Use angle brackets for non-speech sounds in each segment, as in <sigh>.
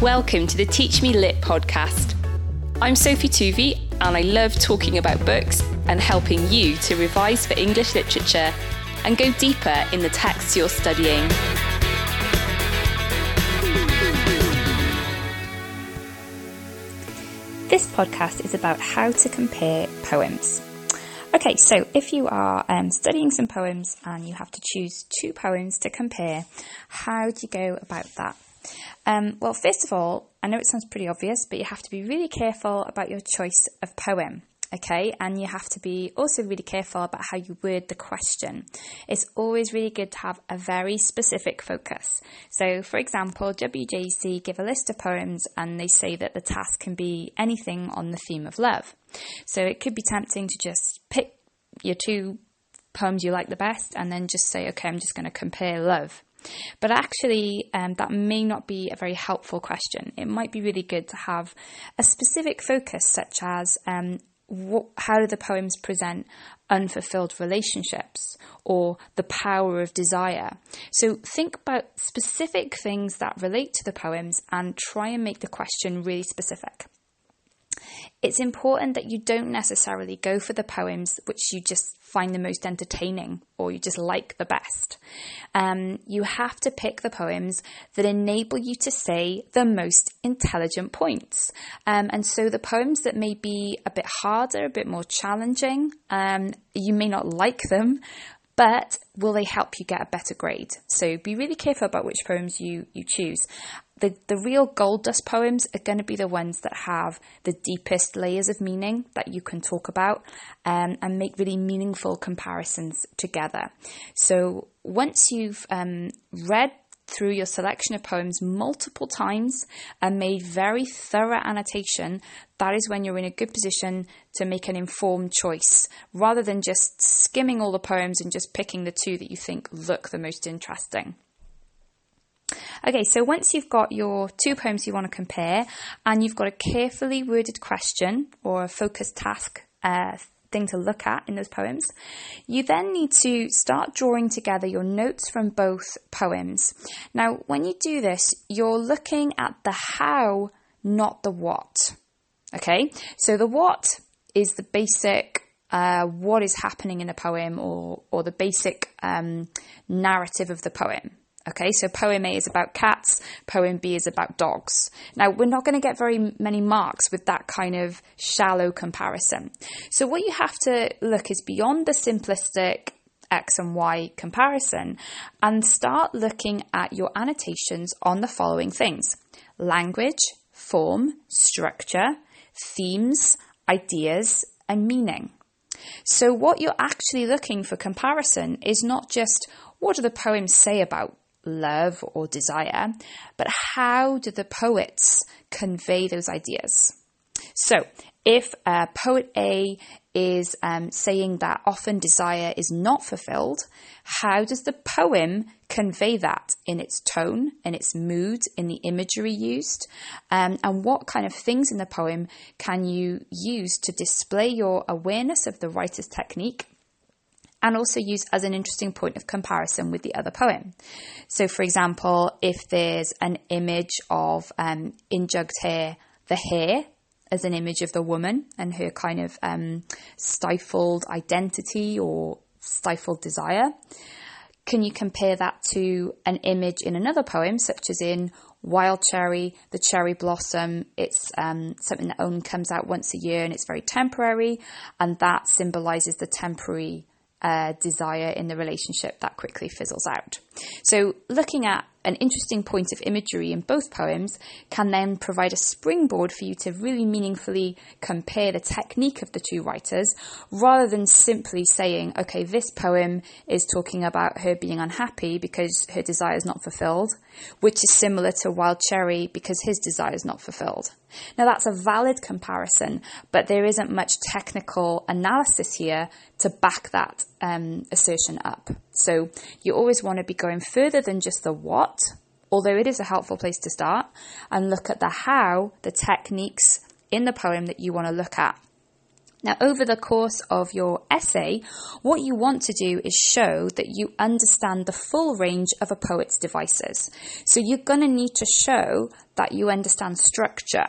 Welcome to the Teach Me Lit podcast. I'm Sophie Tuvey, and I love talking about books and helping you to revise for English literature and go deeper in the texts you're studying. This podcast is about how to compare poems. Okay, so if you are um, studying some poems and you have to choose two poems to compare, how do you go about that? Um, well, first of all, I know it sounds pretty obvious, but you have to be really careful about your choice of poem. Okay, and you have to be also really careful about how you word the question. It's always really good to have a very specific focus. So, for example, WJEC give a list of poems and they say that the task can be anything on the theme of love. So, it could be tempting to just pick your two poems you like the best and then just say, okay, I'm just going to compare love. But actually, um, that may not be a very helpful question. It might be really good to have a specific focus, such as um, how do the poems present unfulfilled relationships or the power of desire? So think about specific things that relate to the poems and try and make the question really specific. It's important that you don't necessarily go for the poems which you just find the most entertaining or you just like the best. Um, you have to pick the poems that enable you to say the most intelligent points. Um, and so the poems that may be a bit harder, a bit more challenging, um, you may not like them, but will they help you get a better grade? So be really careful about which poems you, you choose the, the real gold dust poems are going to be the ones that have the deepest layers of meaning that you can talk about um, and make really meaningful comparisons together. So once you've um, read through your selection of poems multiple times and made very thorough annotation, that is when you're in a good position to make an informed choice rather than just skimming all the poems and just picking the two that you think look the most interesting. Okay, so once you've got your two poems you want to compare and you've got a carefully worded question or a focused task uh, thing to look at in those poems, you then need to start drawing together your notes from both poems. Now, when you do this, you're looking at the how, not the what. Okay, so the what is the basic uh, what is happening in a poem or, or the basic um, narrative of the poem. Okay, so poem A is about cats, poem B is about dogs. Now, we're not going to get very many marks with that kind of shallow comparison. So, what you have to look is beyond the simplistic X and Y comparison and start looking at your annotations on the following things language, form, structure, themes, ideas, and meaning. So, what you're actually looking for comparison is not just what do the poems say about love or desire, but how do the poets convey those ideas? So, if uh, poet A is um, saying that often desire is not fulfilled, how does the poem convey that in its tone, in its mood, in the imagery used? Um, and what kind of things in the poem can you use to display your awareness of the writer's technique and also use as an interesting point of comparison with the other poem. So, for example, if there's an image of um, in Jugged Hare, the hare as an image of the woman and her kind of um, stifled identity or stifled desire. Can you compare that to an image in another poem, such as in Wild Cherry, the cherry blossom? It's um, something that only comes out once a year and it's very temporary, and that symbolizes the temporary uh, desire in the relationship that quickly fizzles out. So, looking at an interesting point of imagery in both poems can then provide a springboard for you to really meaningfully compare the technique of the two writers rather than simply saying, okay, this poem is talking about her being unhappy because her desire is not fulfilled, which is similar to Wild Cherry because his desire is not fulfilled. Now, that's a valid comparison, but there isn't much technical analysis here to back that um, assertion up. So, you always want to be going further than just the what, although it is a helpful place to start, and look at the how, the techniques in the poem that you want to look at. Now, over the course of your essay, what you want to do is show that you understand the full range of a poet's devices. So you're going to need to show that you understand structure.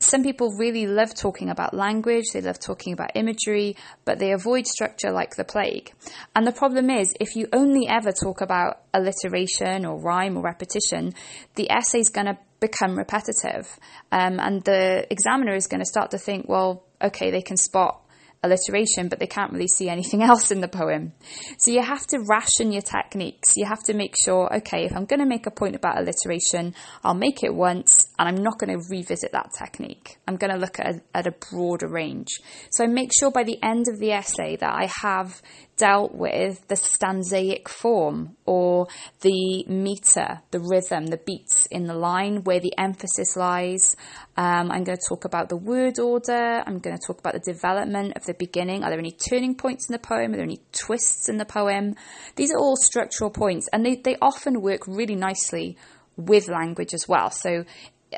Some people really love talking about language, they love talking about imagery, but they avoid structure like the plague. And the problem is, if you only ever talk about alliteration or rhyme or repetition, the essay is going to become repetitive. Um, and the examiner is going to start to think, well, okay, they can spot alliteration, but they can't really see anything <laughs> else in the poem. So you have to ration your techniques. You have to make sure, okay, if I'm going to make a point about alliteration, I'll make it once and I'm not going to revisit that technique. I'm going to look at a, at a broader range. So I make sure by the end of the essay that I have dealt with the stanzaic form or the meter, the rhythm, the beats in the line where the emphasis lies. Um, I'm going to talk about the word order. I'm going to talk about the development of the beginning. Are there any turning points in the poem? Are there any twists in the poem? These are all structural points and they, they often work really nicely with language as well. So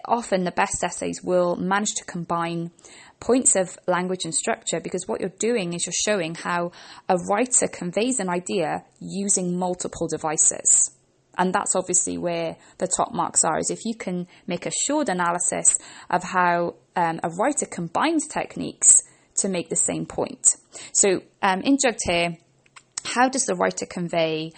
often the best essays will manage to combine points of language and structure because what you're doing is you're showing how a writer conveys an idea using multiple devices. And that's obviously where the top marks are, is if you can make a short analysis of how um, a writer combines techniques to make the same point. So um, in Jugged Hare, how does the writer convey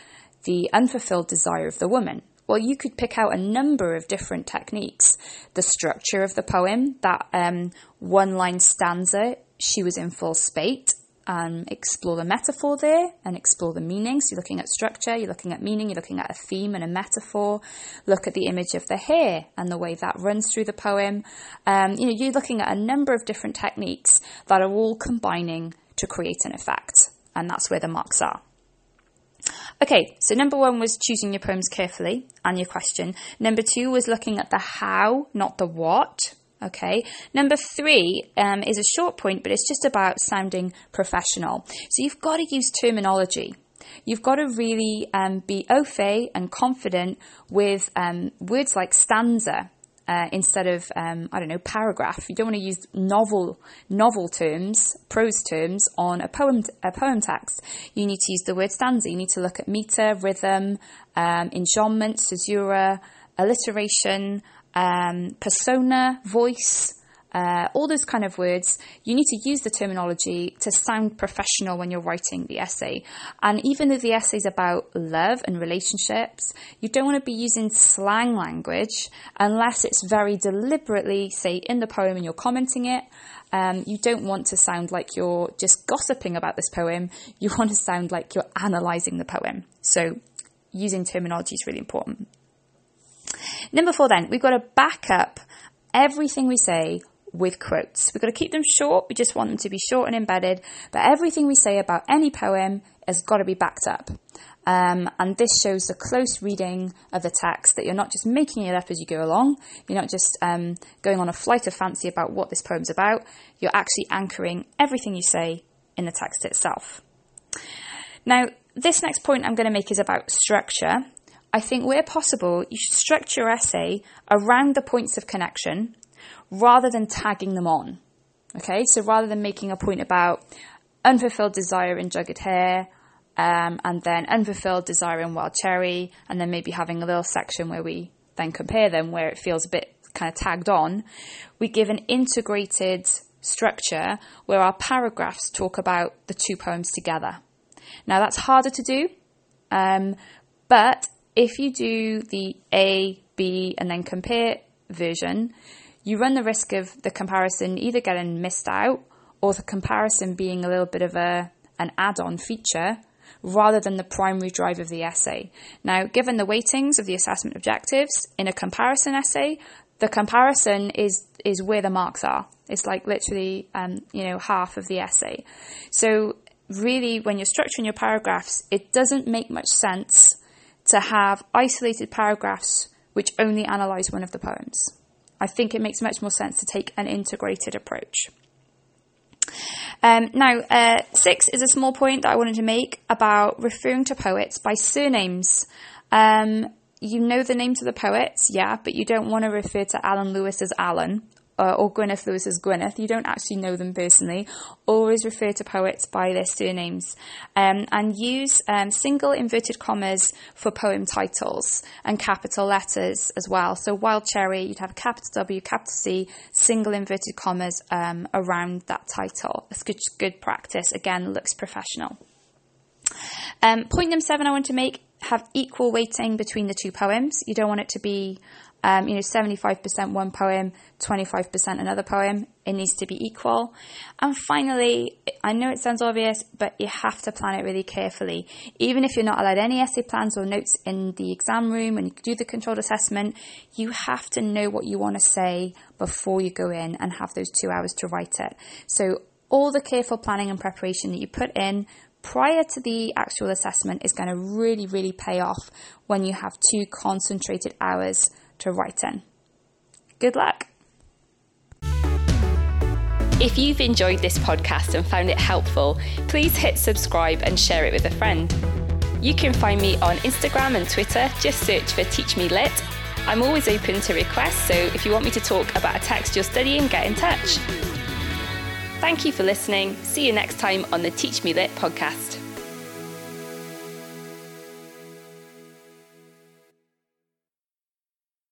the unfulfilled desire of the woman? Well, you could pick out a number of different techniques. The structure of the poem, that um, one line stanza, she was in full spate, um, explore the metaphor there and explore the meaning. So you're looking at structure, you're looking at meaning, you're looking at a theme and a metaphor. Look at the image of the hare and the way that runs through the poem. Um, you know, you're looking at a number of different techniques that are all combining to create an effect, and that's where the marks are. Okay, so number one was choosing your poems carefully and your question. Number two was looking at the how, not the what. Okay. Number three um, is a short point, but it's just about sounding professional. So you've got to use terminology. You've got to really um, be au fait and confident with um, words like stanza uh, instead of um, I don't know paragraph. You don't want to use novel novel terms, prose terms on a poem a poem text. You need to use the word stanza. You need to look at meter, rhythm, um, enjambment, caesura, alliteration, um, persona, voice uh, all those kind of words, you need to use the terminology to sound professional when you're writing the essay. And even though the essay is about love and relationships, you don't want to be using slang language unless it's very deliberately, say, in the poem and you're commenting it. Um, you don't want to sound like you're just gossiping about this poem. You want to sound like you're analysing the poem. So using terminology is really important. Number four, then, we've got to back up everything we say with quotes. We've got to keep them short. We just want them to be short and embedded. But everything we say about any poem has got to be backed up. Um, and this shows the close reading of the text that you're not just making it up as you go along. You're not just um, going on a flight of fancy about what this poem's about. You're actually anchoring everything you say in the text itself. Now, this next point I'm going to make is about structure. I think where possible, you should structure your essay around the points of connection rather than tagging them on. Okay, so rather than making a point about unfulfilled desire in Jugged Hare, um, and then unfulfilled desire in Wild Cherry, and then maybe having a little section where we then compare them where it feels a bit kind of tagged on, we give an integrated structure where our paragraphs talk about the two poems together. Now that's harder to do, um, but if you do the A, B, and then compare version, you run the risk of the comparison either getting missed out or the comparison being a little bit of a an add-on feature rather than the primary drive of the essay. Now, given the weightings of the assessment objectives in a comparison essay, the comparison is is where the marks are. It's like literally, um, you know, half of the essay. So really, when you're structuring your paragraphs, it doesn't make much sense to have isolated paragraphs which only analyse one of the poems. I think it makes much more sense to take an integrated approach. Um, now, uh, six is a small point that I wanted to make about referring to poets by surnames. Um, you know the names of the poets, yeah, but you don't want to refer to Alun Lewis as Alun uh, or Gwyneth Lewis as Gwyneth. You don't actually know them personally. Always refer to poets by their surnames. Um, and use um, single inverted commas for poem titles and capital letters as well. So Wild Cherry, you'd have capital W, capital C, single inverted commas um, around that title. It's good, good practice. Again, looks professional. Um, point number seven I want to make have equal weighting between the two poems. You don't want it to be, um, you know, 75% one poem, 25% another poem. It needs to be equal. And finally, I know it sounds obvious, but you have to plan it really carefully. Even if you're not allowed any essay plans or notes in the exam room when you do the controlled assessment, you have to know what you want to say before you go in and have those two hours to write it. So all the careful planning and preparation that you put in prior to the actual assessment is going to really, really pay off when you have two concentrated hours to write in. Good luck. If you've enjoyed this podcast and found it helpful, please hit subscribe and share it with a friend. You can find me on Instagram and Twitter, just search for Teach Me Lit. I'm always open to requests, so if you want me to talk about a text you're studying, get in touch. Thank you for listening. See you next time on the Teach Me Lit podcast.